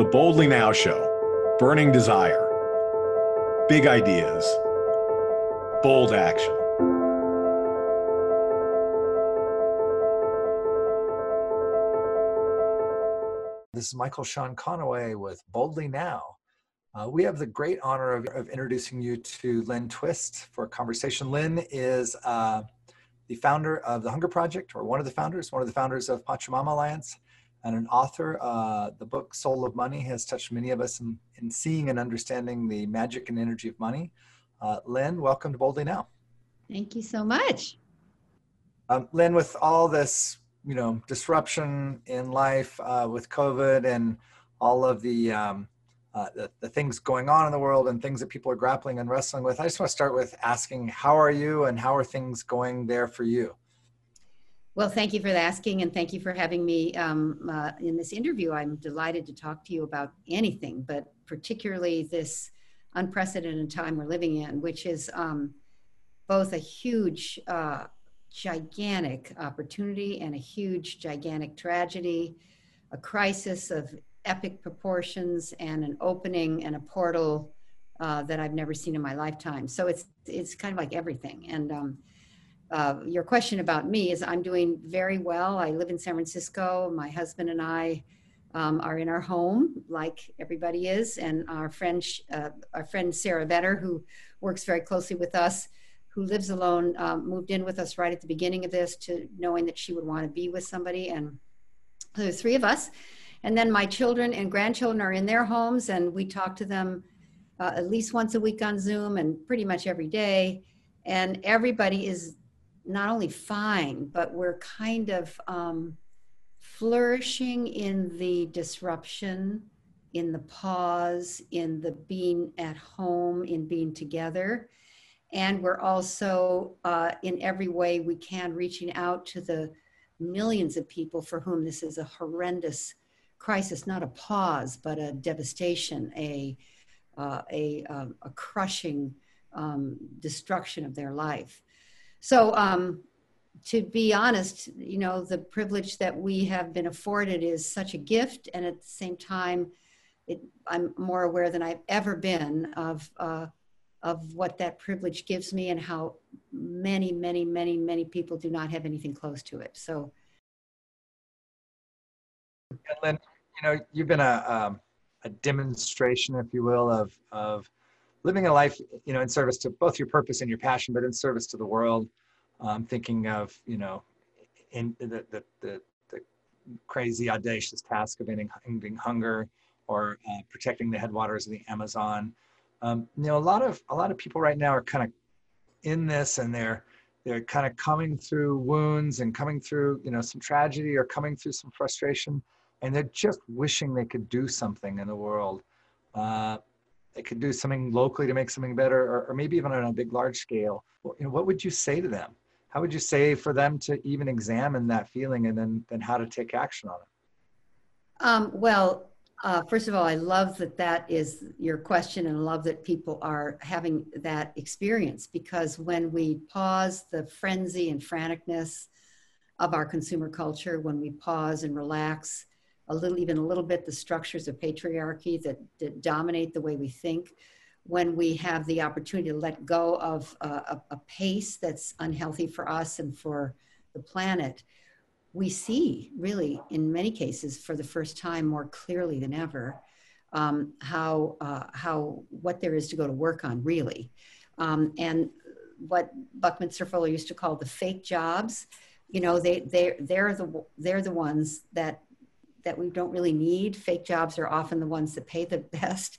The Boldly Now Show Burning Desire, Big Ideas, Bold Action. This is Michael Sean Conaway with Boldly Now. Uh, we have the great honor of, of, introducing you to Lynne Twist for a conversation. Lynne is uh, the founder of the Hunger Project, or one of the founders, one of the founders of Pachamama Alliance, and an author. Uh, the book Soul of Money has touched many of us in, in seeing and understanding the magic and energy of money. Uh, Lynne, welcome to Boldly Now. Thank you so much. Um, Lynne, with all this, you know, disruption in life uh, with COVID and all of the um, uh, the, the, things going on in the world and things that people are grappling and wrestling with. I just want to start with asking, how are you and how are things going there for you? Well, thank you for asking and thank you for having me um, uh, in this interview. I'm delighted to talk to you about anything, but particularly this unprecedented time we're living in, which is um, both a huge, uh, gigantic opportunity and a huge, gigantic tragedy, a crisis of epic proportions and an opening and a portal uh, that I've never seen in my lifetime. So it's it's kind of like everything. And um, uh, your question about me is I'm doing very well. I live in San Francisco. My husband and I um, are in our home, like everybody is, and our friend uh, our friend Sarah Vetter, who works very closely with us, who lives alone, um, moved in with us right at the beginning of this, to knowing that she would want to be with somebody, and the three of us and then my children and grandchildren are in their homes, and we talk to them uh, at least once a week on Zoom and pretty much every day. And everybody is not only fine, but we're kind of um, flourishing in the disruption, in the pause, in the being at home, in being together. And we're also, uh, in every way we can, reaching out to the millions of people for whom this is a horrendous crisis, not a pause, but a devastation, a, uh, a, um, a crushing um, destruction of their life. So, um, to be honest, you know, the privilege that we have been afforded is such a gift, and at the same time, it, I'm more aware than I've ever been of uh, of what that privilege gives me and how many, many, many, many people do not have anything close to it. So Lynne, you know, you've been a, um, a demonstration, if you will, of, of living a life, you know, in service to both your purpose and your passion, but in service to the world. Um, thinking of, you know, in the, the, the, the crazy, audacious task of ending, ending hunger or uh, protecting the headwaters of the Amazon. Um, you know, a lot of a lot of people right now are kind of in this, and they're they're kind of coming through wounds and coming through, you know, some tragedy or coming through some frustration and they're just wishing they could do something in the world. Uh, they could do something locally to make something better, or, or maybe even on a big, large scale. Well, you know, what would you say to them? How would you say for them to even examine that feeling and then, then how to take action on it? Um, well, uh, first of all, I love that that is your question and I love that people are having that experience because when we pause the frenzy and franticness of our consumer culture, when we pause and relax a little, even a little bit, the structures of patriarchy that, that dominate the way we think. When we have the opportunity to let go of a, a pace that's unhealthy for us and for the planet, we see really, in many cases, for the first time more clearly than ever, um, how uh, how what there is to go to work on really, um, and what Buckminster Fuller used to call the fake jobs. You know, they they they're the they're the ones that that we don't really need. Fake jobs are often the ones that pay the best.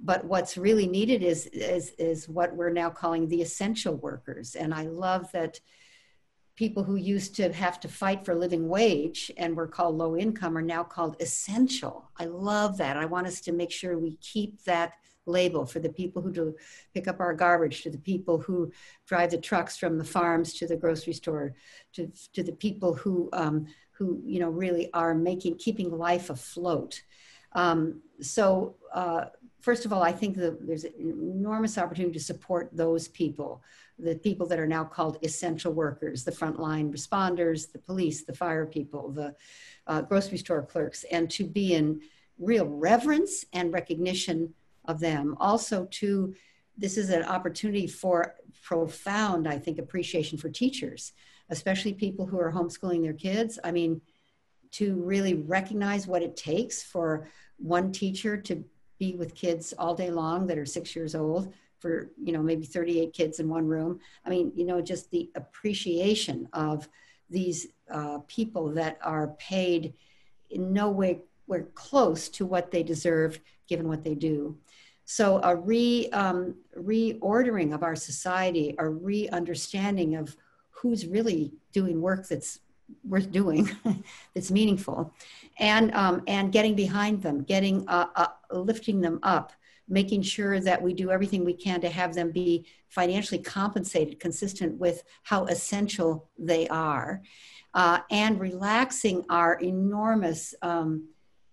But what's really needed is, is, is what we're now calling the essential workers. And I love that people who used to have to fight for a living wage and were called low income are now called essential. I love that. I want us to make sure we keep that label for the people who do pick up our garbage, to the people who drive the trucks from the farms to the grocery store, to, to the people who um, who you know really are making keeping life afloat. Um, so uh, first of all, I think that there's an enormous opportunity to support those people, the people that are now called essential workers, the frontline responders, the police, the fire people, the uh, grocery store clerks, and to be in real reverence and recognition of them. Also, to this is an opportunity for profound, I think, appreciation for teachers, especially people who are homeschooling their kids. I mean, to really recognize what it takes for one teacher to be with kids all day long that are six years old for you know maybe 38 kids in one room i mean you know just the appreciation of these uh, people that are paid in no way we're close to what they deserve given what they do so a re um, reordering of our society a re-understanding of who's really doing work that's worth doing that's meaningful. And um, and getting behind them getting uh, uh, lifting them up making sure that we do everything we can to have them be financially compensated consistent with how essential they are uh, and relaxing our enormous um,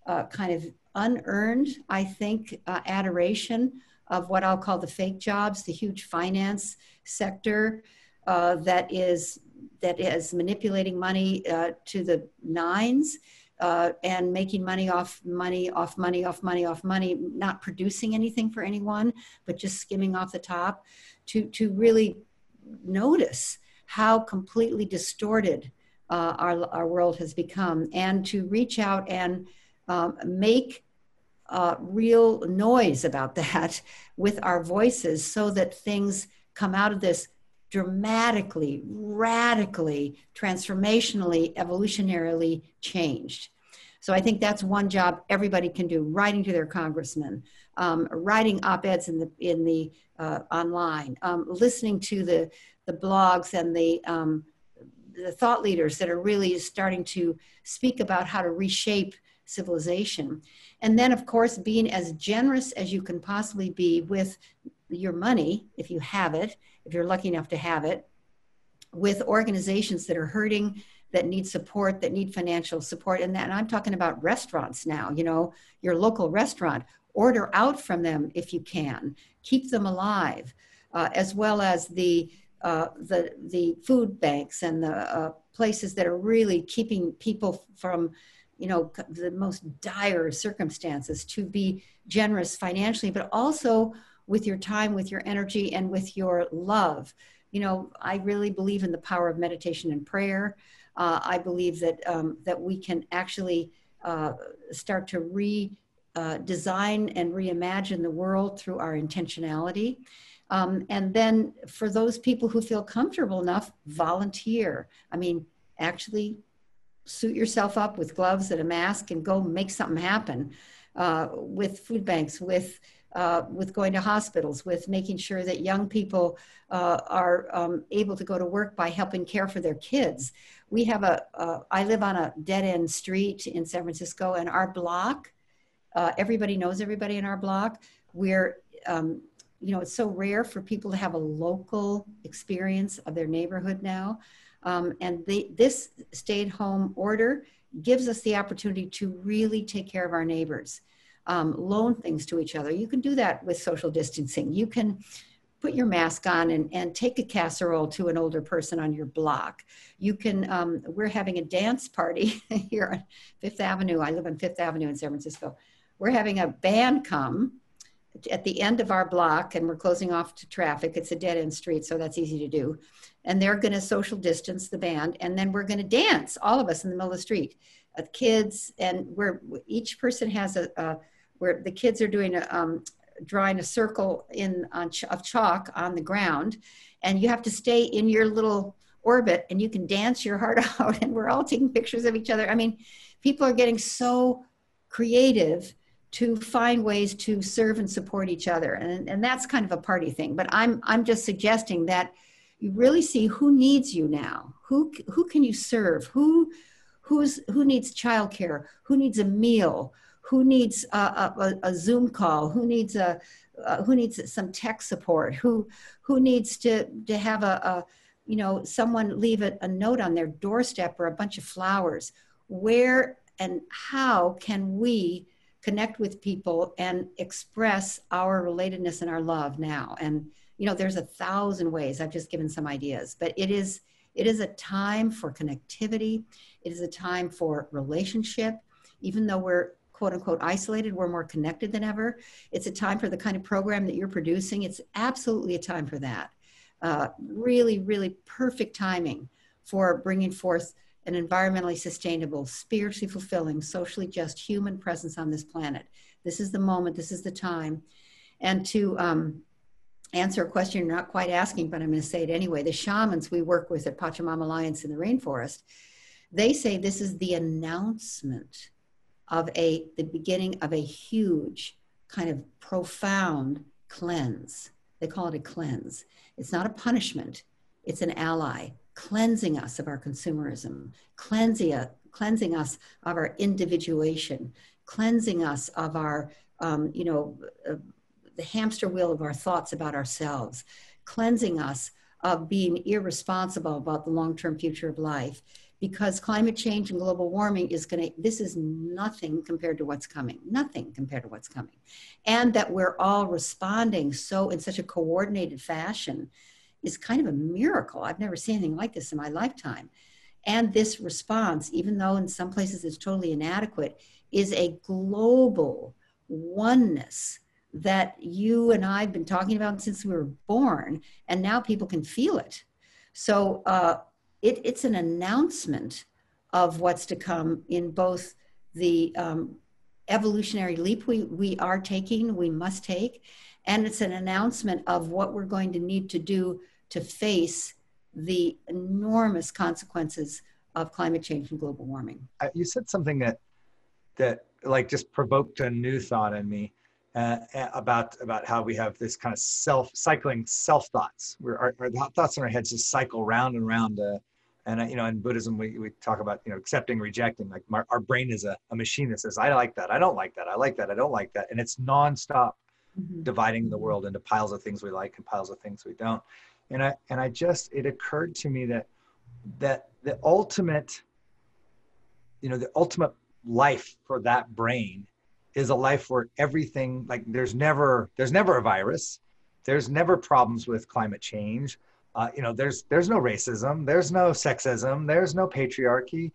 uh, kind of unearned i think uh, adoration of what i'll call the fake jobs the huge finance sector uh, that is that is manipulating money uh, to the nines uh, and making money off money, off money, off money, off money, not producing anything for anyone, but just skimming off the top, to, to really notice how completely distorted uh, our, our world has become and to reach out and um, make uh, real noise about that with our voices so that things come out of this dramatically, radically, transformationally, evolutionarily changed. So I think that's one job everybody can do: writing to their congressman, um, writing op-eds in the in the uh, online, um, listening to the the blogs and the um, the thought leaders that are really starting to speak about how to reshape civilization. And then, of course, being as generous as you can possibly be with your money, if you have it, if you're lucky enough to have it, with organizations that are hurting, that need support, that need financial support. And, that, and I'm talking about restaurants now, you know, your local restaurant. Order out from them if you can, keep them alive, uh, as well as the, uh, the, the food banks and the uh, places that are really keeping people from you know the most dire circumstances to be generous financially but also with your time, with your energy, and with your love. You know, I really believe in the power of meditation and prayer. Uh, I believe that um, that we can actually uh, start to re uh, and reimagine the world through our intentionality. Um, and then for those people who feel comfortable enough, volunteer. I mean, actually suit yourself up with gloves and a mask and go make something happen uh, with food banks, with uh, with going to hospitals, with making sure that young people uh, are um, able to go to work by helping care for their kids. We have a. Uh, I live on a dead end street in San Francisco, and our block, uh, everybody knows everybody in our block. We're, um, you know, it's so rare for people to have a local experience of their neighborhood now. Um, and this stay at home order gives us the opportunity to really take care of our neighbors um, loan things to each other. You can do that with social distancing. You can put your mask on and, and take a casserole to an older person on your block. You can, um, we're having a dance party here on Fifth Avenue. I live on Fifth Avenue in San Francisco. We're having a band come at the end of our block and we're closing off to traffic. It's a dead end street, so that's easy to do. And they're going to social distance the band and then we're going to dance, all of us in the middle of the street. Uh, kids, and we're each person has a, a where the kids are doing a, um, drawing a circle in ch- of chalk on the ground, and you have to stay in your little orbit, and you can dance your heart out. And we're all taking pictures of each other. I mean, people are getting so creative to find ways to serve and support each other, and and that's kind of a party thing. But I'm I'm just suggesting that you really see who needs you now. Who who can you serve? Who who's who needs childcare? Who needs a meal? Who needs a, a, a Zoom call, who needs a uh, who needs some tech support, who who needs to to have a, a you know someone leave a, a note on their doorstep or a bunch of flowers. Where and how can we connect with people and express our relatedness and our love now? And you know, there's a thousand ways. I've just given some ideas, but it is it is a time for connectivity. It is a time for relationship. Even though we're quote unquote isolated. We're more connected than ever. It's a time for the kind of program that you're producing. It's absolutely a time for that. Uh, really, really perfect timing for bringing forth an environmentally sustainable, spiritually fulfilling, socially just human presence on this planet. This is the moment, this is the time. And to um, answer a question you're not quite asking, but I'm going to say it anyway the shamans we work with at Pachamama Alliance in the rainforest, they say this is the announcement of a the beginning of a huge kind of profound cleanse. They call it a cleanse. It's not a punishment, it's an ally cleansing us of our consumerism, cleansing, cleansing us of our individuation, cleansing us of our, um, you know, uh, the hamster wheel of our thoughts about ourselves, cleansing us of being irresponsible about the long term future of life. Because climate change and global warming is going to, this is nothing compared to what's coming, nothing compared to what's coming. And that we're all responding so in such a coordinated fashion is kind of a miracle. I've never seen anything like this in my lifetime. And this response, even though in some places it's totally inadequate, is a global oneness that you and I have been talking about since we were born, and now people can feel it. So uh, it, it's an announcement of what's to come in both the um, evolutionary leap we, we are taking, we must take, and it's an announcement of what we're going to need to do to face the enormous consequences of climate change and global warming. You said something that that like just provoked a new thought in me uh, about about how we have this kind of self cycling self thoughts our, our thoughts in our heads just cycle round and round uh, and uh, you know in buddhism we, we talk about you know accepting rejecting like our, our brain is a, a machine that says i like that i don't like that i like that i don't like that and it's nonstop mm-hmm. dividing the world into piles of things we like and piles of things we don't and i and i just it occurred to me that that the ultimate you know the ultimate life for that brain is a life where everything like there's never there's never a virus there's never problems with climate change uh, you know there's there's no racism there's no sexism there's no patriarchy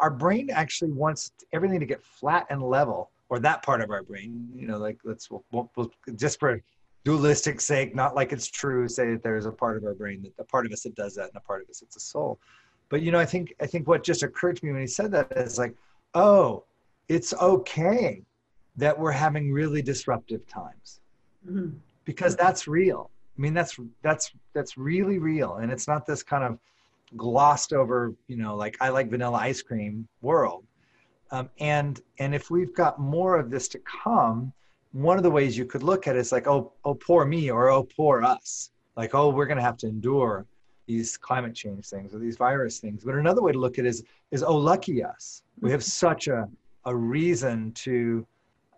our brain actually wants everything to get flat and level or that part of our brain you know like let's we'll, we'll, just for dualistic sake, not like it's true, say that there's a part of our brain that a part of us that does that and a part of us it's a soul. But you know, I think I think what just occurred to me when he said that is like, oh, it's okay that we're having really disruptive times. Mm-hmm. Because that's real. I mean, that's that's that's really real. And it's not this kind of glossed over, you know, like I like vanilla ice cream world. Um, and and if we've got more of this to come, one of the ways you could look at it is like, oh, oh, poor me, or oh, poor us. Like, oh, we're going to have to endure these climate change things or these virus things. But another way to look at it is, is oh, lucky us. We have such a, a reason to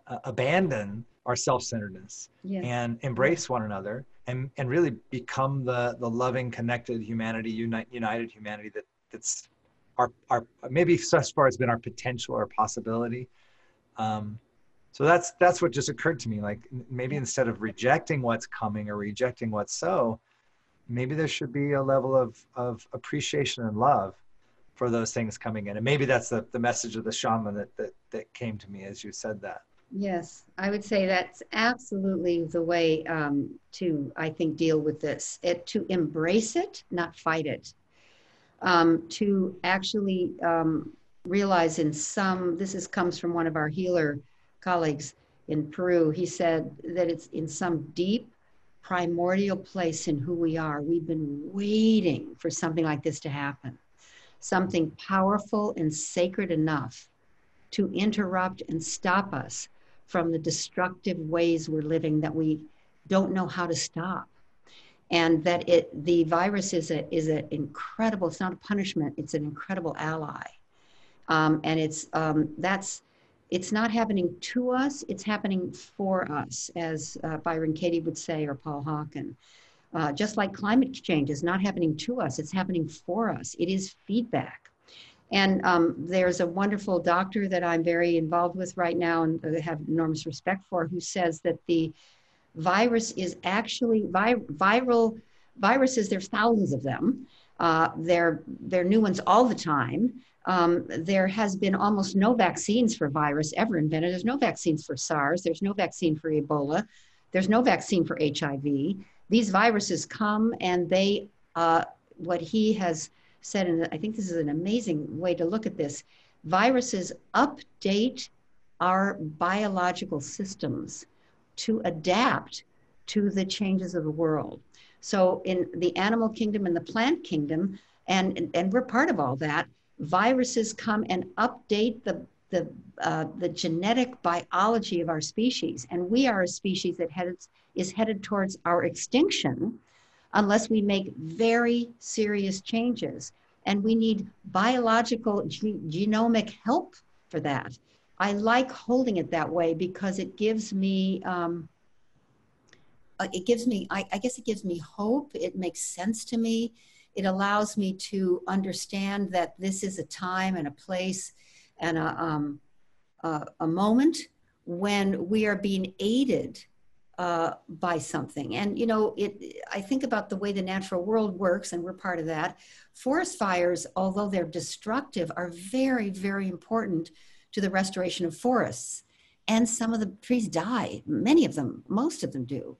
uh, abandon our self-centeredness yeah. and embrace one another and, and really become the, the loving, connected humanity, unite, united humanity that, that's our, our maybe thus far has been our potential or possibility. Um, so that's that's what just occurred to me like maybe instead of rejecting what's coming or rejecting what's so maybe there should be a level of of appreciation and love for those things coming in and maybe that's the, the message of the shaman that, that that came to me as you said that yes i would say that's absolutely the way um, to i think deal with this. It to embrace it not fight it. Um, to actually um, realize in some this is comes from one of our healer colleagues in Peru, he said that it's in some deep primordial place in who we are. We've been waiting for something like this to happen, something powerful and sacred enough to interrupt and stop us from the destructive ways we're living that we don't know how to stop. And that it the virus is is an incredible, it's not a punishment, it's an incredible ally. Um, and it's um, that's it's not happening to us, it's happening for us, as uh, Byron Katie would say, or Paul Hawken. Uh, just like climate change is not happening to us, it's happening for us. It is feedback. And um, there's a wonderful doctor that I'm very involved with right now and have enormous respect for who says that the virus is actually vi- viral viruses, there's thousands of them. Uh, they're, they're new ones all the time. Um, there has been almost no vaccines for virus ever invented. There's no vaccines for SARS. There's no vaccine for Ebola. There's no vaccine for HIV. These viruses come and they, uh, what he has said, and I think this is an amazing way to look at this viruses update our biological systems to adapt to the changes of the world. So, in the animal kingdom and the plant kingdom, and, and we're part of all that, viruses come and update the, the, uh, the genetic biology of our species. And we are a species that heads, is headed towards our extinction unless we make very serious changes. And we need biological ge- genomic help for that. I like holding it that way because it gives me, um, uh, it gives me, I, I guess it gives me hope. It makes sense to me. It allows me to understand that this is a time and a place and a, um, a, a moment when we are being aided uh, by something. And you know, it. I think about the way the natural world works, and we're part of that. Forest fires, although they're destructive, are very, very important to the restoration of forests. And some of the trees die. Many of them, most of them do.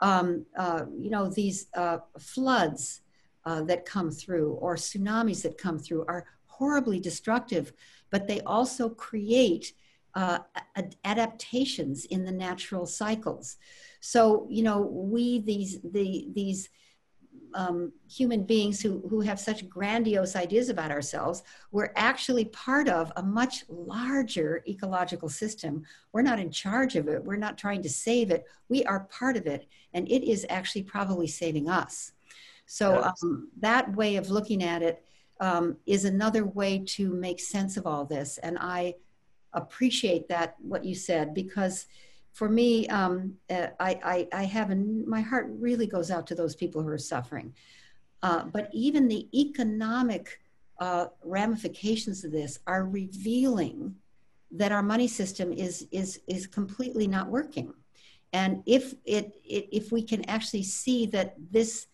Um, uh, you know, these uh, floods uh, that come through or tsunamis that come through are horribly destructive, but they also create uh, adaptations in the natural cycles. So, you know, we, these, the, these um, human beings who, who have such grandiose ideas about ourselves, we're actually part of a much larger ecological system. We're not in charge of it. We're not trying to save it. We are part of it. And it is actually probably saving us. So um, that way of looking at it um, is another way to make sense of all this. And I appreciate that, what you said, because for me, um, uh, I, I, I have, an, my heart really goes out to those people who are suffering. Uh, but even the economic uh, ramifications of this are revealing that our money system is, is, is completely not working. And if, it, it, if we can actually see that this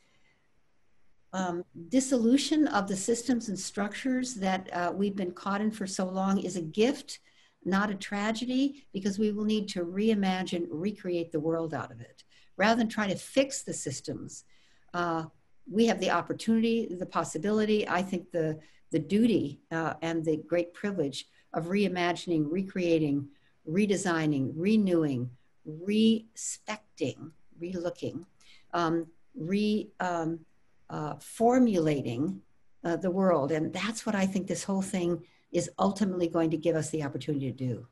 um, dissolution of the systems and structures that uh, we've been caught in for so long is a gift not a tragedy, because we will need to reimagine, recreate the world out of it. Rather than try to fix the systems, uh, we have the opportunity, the possibility, I think the, the duty uh, and the great privilege of reimagining, recreating, redesigning, renewing, respecting, relooking, um, re um, uh, formulating uh, the world. And that's what I think this whole thing is ultimately going to give us the opportunity to do.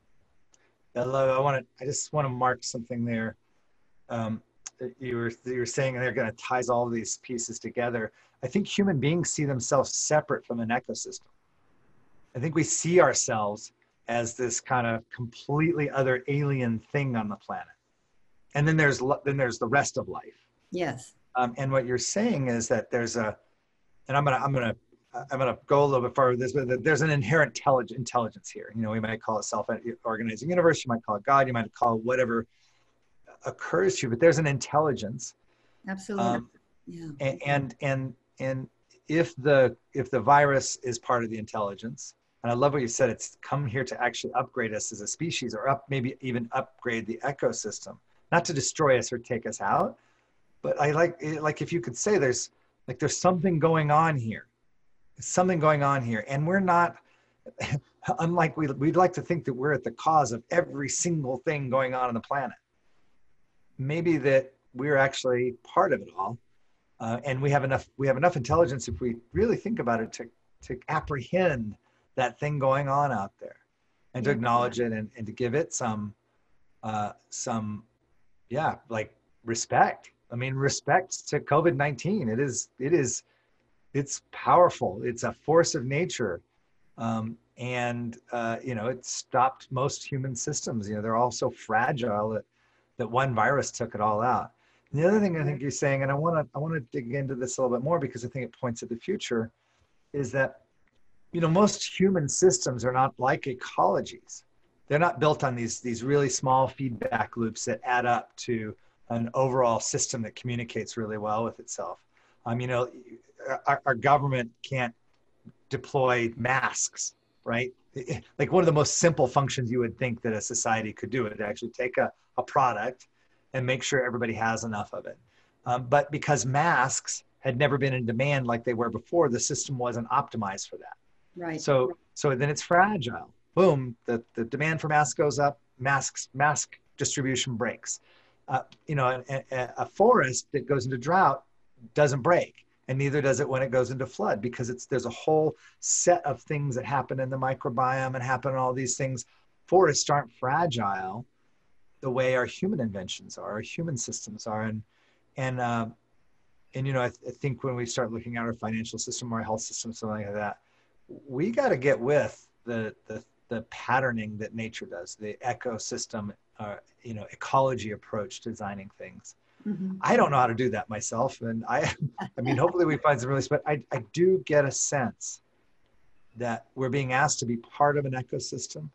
I love. I want to. I just want to mark something there. Um, you were you were saying they're going to ties all these pieces together. I think human beings see themselves separate from an ecosystem. I think we see ourselves as this kind of completely other alien thing on the planet, and then there's then there's the rest of life. Yes. Um, and what you're saying is that there's a, and I'm gonna I'm gonna I'm going to go a little bit farther with this, but there's an inherent intelligence here. You know, we might call it self-organizing universe. You might call it God. You might call it whatever occurs to you, but there's an intelligence. Absolutely. Um, yeah. And, and and and if the if the virus is part of the intelligence, and I love what you said, it's come here to actually upgrade us as a species, or up maybe even upgrade the ecosystem, not to destroy us or take us out. But I like like if you could say there's like there's something going on here something going on here and we're not unlike we, we'd like to think that we're at the cause of every single thing going on on the planet. Maybe that we're actually part of it all uh, and we have enough we have enough intelligence if we really think about it to to apprehend that thing going on out there and to acknowledge it and, and to give it some uh, some yeah like respect. I mean respect to covid-19 it is it is it's powerful. It's a force of nature. Um, and, uh, you know, it stopped most human systems. You know, they're all so fragile that, that one virus took it all out. And the other thing I think you're saying, and I want to I want to dig into this a little bit more because I think it points to the future, is that you know most human systems are not like ecologies. They're not built on these these really small feedback loops that add up to an overall system that communicates really well with itself. Um, you know, our, our government can't deploy masks, right? Like one of the most simple functions you would think that a society could do is actually take a, a product and make sure everybody has enough of it. Um, but because masks had never been in demand like they were before, the system wasn't optimized for that. Right. So so then it's fragile. Boom, the, the demand for masks goes up, masks mask distribution breaks. Uh, you know, a, a, forest that goes into drought doesn't break, and neither does it when it goes into flood because it's there's a whole set of things that happen in the microbiome and happen in all these things. Forests aren't fragile the way our human inventions are, our human systems are, and and uh, and you know, I, th- I think when we start looking at our financial system, or our health system, something like that, we got to get with the the the patterning that nature does, the ecosystem, uh, you know, ecology approach designing things. Mm-hmm. I don't know how to do that myself, and I, I mean, hopefully we find some really, but I, I do get a sense that we're being asked to be part of an ecosystem,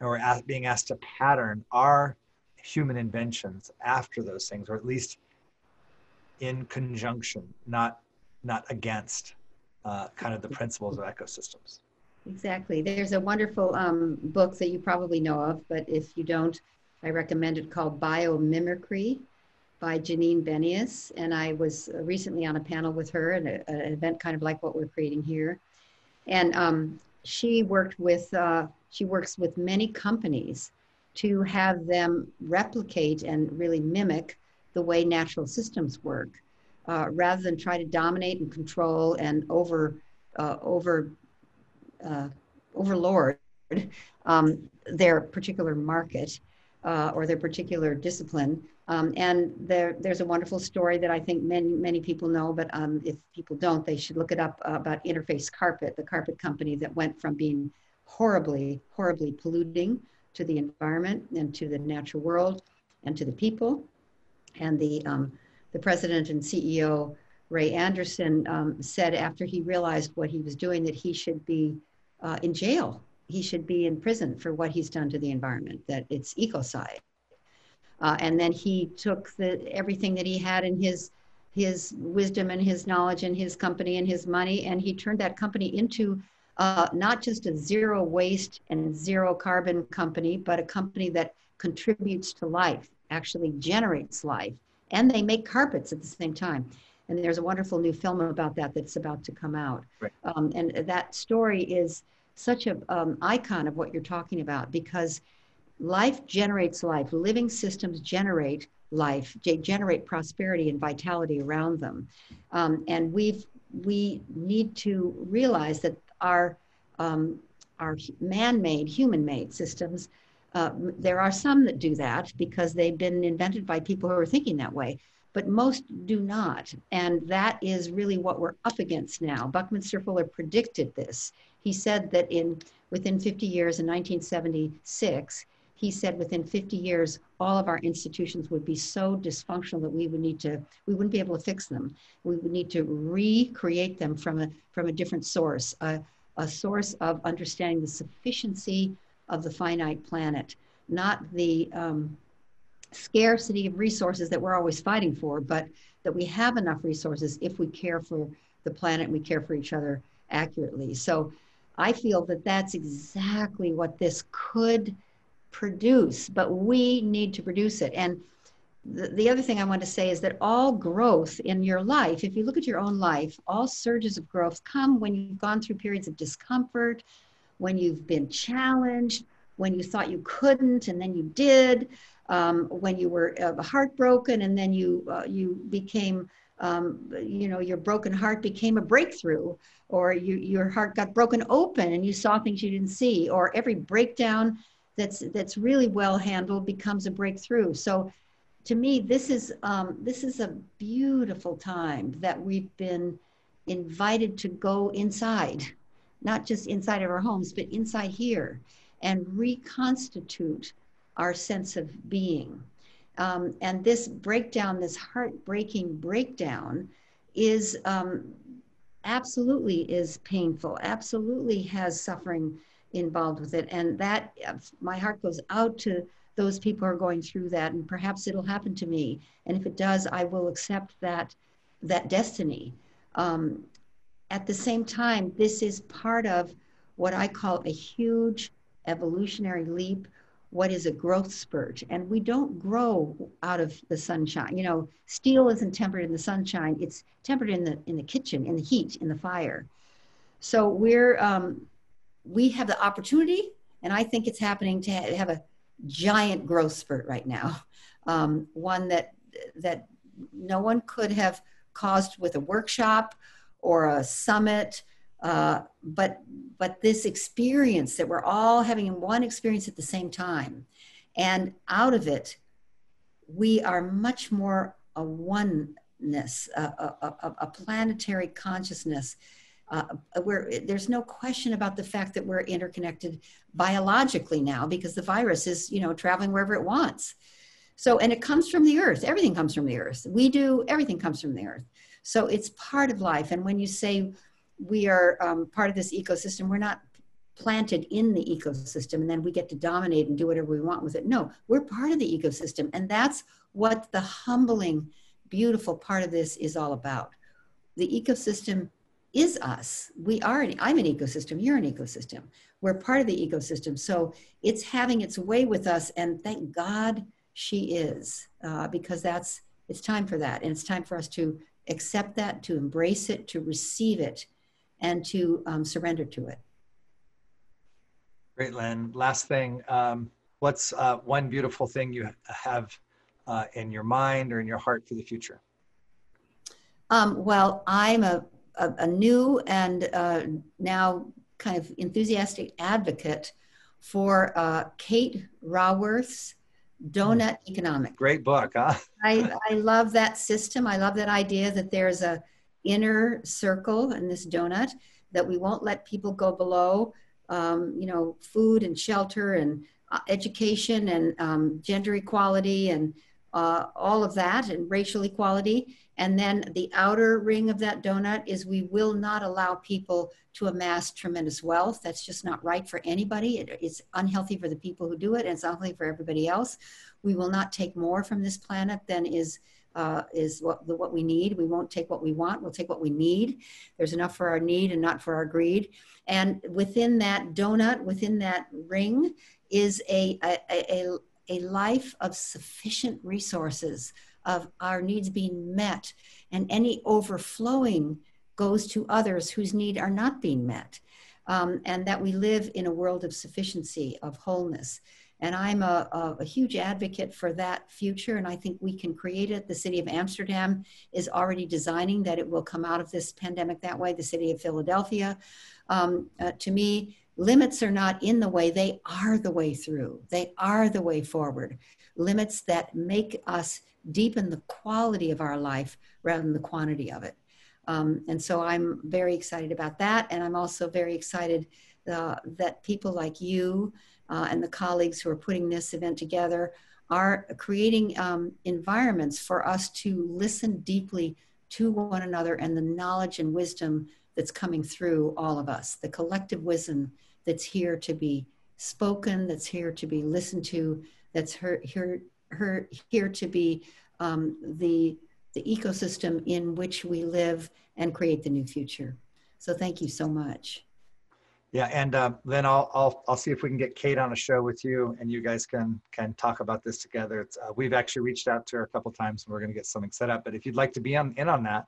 and we're asked, being asked to pattern our human inventions after those things, or at least in conjunction, not not against uh, kind of the principles of ecosystems. Exactly. There's a wonderful um, book that you probably know of, but if you don't, I recommend it called Biomimicry by Janine Benyus. And I was recently on a panel with her at an event kind of like what we're creating here. And um, she worked with, uh, she works with many companies to have them replicate and really mimic the way natural systems work, uh, rather than try to dominate and control and over, uh, over uh, overlord um, their particular market uh, or their particular discipline. Um, and there, there's a wonderful story that I think many, many people know, but um, if people don't, they should look it up uh, about Interface Carpet, the carpet company that went from being horribly, horribly polluting to the environment and to the natural world and to the people. And the, um, the president and CEO, Ray Anderson, um, said after he realized what he was doing that he should be uh, in jail. He should be in prison for what he's done to the environment, that it's ecocide. Uh, and then he took the, everything that he had in his, his wisdom and his knowledge and his company and his money, and he turned that company into uh, not just a zero waste and zero carbon company, but a company that contributes to life, actually generates life. And they make carpets at the same time and there's a wonderful new film about that that's about to come out. Right. Um, and that story is such an um, icon of what you're talking about because life generates life. Living systems generate life, generate prosperity and vitality around them. Um, and we've we need to realize that our um, our man-made, human-made systems. Uh, there are some that do that because they've been invented by people who are thinking that way but most do not. And that is really what we're up against now. Buckminster Fuller predicted this. He said that in within 50 years, in 1976, he said within 50 years, all of our institutions would be so dysfunctional that we would need to, we wouldn't be able to fix them. We would need to recreate them from a, from a different source, a, a source of understanding the sufficiency of the finite planet, not the, um, scarcity of resources that we're always fighting for, but that we have enough resources if we care for the planet and we care for each other accurately. So I feel that that's exactly what this could produce, but we need to produce it. And the, the other thing I want to say is that all growth in your life, if you look at your own life, all surges of growth come when you've gone through periods of discomfort, when you've been challenged, when you thought you couldn't and then you did, um, when you were uh, heartbroken and then you uh, you became um, you know your broken heart became a breakthrough or you, your heart got broken open and you saw things you didn't see or every breakdown that's that's really well handled becomes a breakthrough so to me this is um, this is a beautiful time that we've been invited to go inside not just inside of our homes but inside here and reconstitute our sense of being. Um, and this breakdown, this heartbreaking breakdown, is um, absolutely is painful. Absolutely has suffering involved with it, and that my heart goes out to those people who are going through that, and perhaps it'll happen to me. And if it does, I will accept that that destiny. Um, at the same time, this is part of what I call a huge evolutionary leap what is a growth spurt. And we don't grow out of the sunshine. You know steel isn't tempered in the sunshine. It's tempered in the in the kitchen in the heat in the fire. So we're um, we have the opportunity and i think it's happening to have a giant growth spurt right now um, one that that no one could have caused with a workshop or a summit uh, but but this experience that we're all having in one experience at the same time, and out of it, we are much more a oneness, a, a, a planetary consciousness. Uh, where there's no question about the fact that we're interconnected biologically now because the virus is you know traveling wherever it wants so and it comes from the earth everything comes from the earth we do everything comes from the earth so it's part of life and when you say we are um, part of this ecosystem. We're not planted in the ecosystem and then we get to dominate and do whatever we want with it. No, we're part of the ecosystem. And that's what the humbling, beautiful part of this is all about. The ecosystem is us. We are, an, I'm an ecosystem, you're an ecosystem. We're part of the ecosystem. So it's having its way with us. And thank God she is, uh, because that's, it's time for that. And it's time for us to accept that, to embrace it, to receive it, and to um, surrender to it. Great, Lynne. Last thing, um, what's uh, one beautiful thing you have uh, in your mind or in your heart for the future? Um, well, I'm a, a, a new and uh, now kind of enthusiastic advocate for uh, Kate Raworth's Donut Economics. Great book, huh? I, I love that system. I love that idea that there's a inner circle in this donut that we won't let people go below um, you know food and shelter and uh, education and um, gender equality and uh, all of that and racial equality and then the outer ring of that donut is we will not allow people to amass tremendous wealth that's just not right for anybody it, it's unhealthy for the people who do it and it's unhealthy for everybody else we will not take more from this planet than is uh, is what, what we need. We won't take what we want, we'll take what we need. There's enough for our need and not for our greed. And within that donut, within that ring, is a, a, a, a life of sufficient resources, of our needs being met, and any overflowing goes to others whose need are not being met. Um, and that we live in a world of sufficiency, of wholeness. And I'm a, a, a, huge advocate for that future, and I think we can create it. The city of Amsterdam is already designing that it will come out of this pandemic that way, the city of Philadelphia. Um, uh, to me, limits are not in the way, they are the way through, they are the way forward. Limits that make us deepen the quality of our life rather than the quantity of it. Um, and so I'm very excited about that. And I'm also very excited uh, that people like you, uh, and the colleagues who are putting this event together are creating um, environments for us to listen deeply to one another and the knowledge and wisdom that's coming through all of us, the collective wisdom that's here to be spoken, that's here to be listened to, that's her, here, her, here to be um, the, the ecosystem in which we live and create the new future. So thank you so much. Yeah, and uh, then I'll, I'll I'll see if we can get Kate on a show with you, and you guys can can talk about this together. Uh, we've actually reached out to her a couple times, and we're going to get something set up. But if you'd like to be on in on that,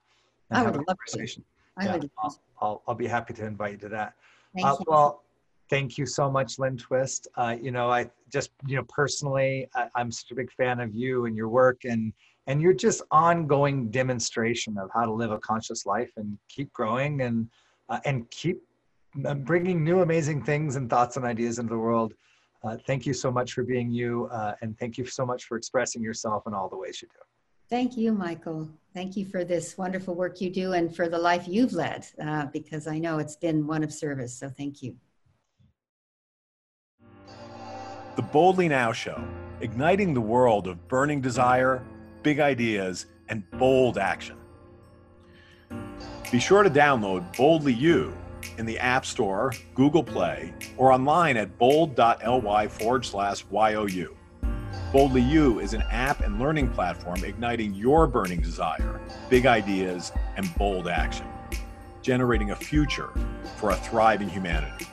I would love conversation. to. I yeah, would. I'll, I'll, I'll be happy to invite you to that. Thank uh, you. Well, thank you so much, Lynne Twist. Uh, you know, I just you know personally, I, I'm such a big fan of you and your work, and and you're just ongoing demonstration of how to live a conscious life and keep growing and uh, and keep bringing new amazing things and thoughts and ideas into the world. Uh, thank you so much for being you, uh, and thank you so much for expressing yourself in all the ways you do. Thank you, Michael. Thank you for this wonderful work you do and for the life you've led, uh, because I know it's been one of service. So thank you. The Boldly Now Show, igniting the world of burning desire, big ideas, and bold action. Be sure to download Boldly You in the App Store, Google Play, or online at bold.ly forward slash YOU. Boldly You is an app and learning platform igniting your burning desire, big ideas, and bold action. generating a future for a thriving humanity.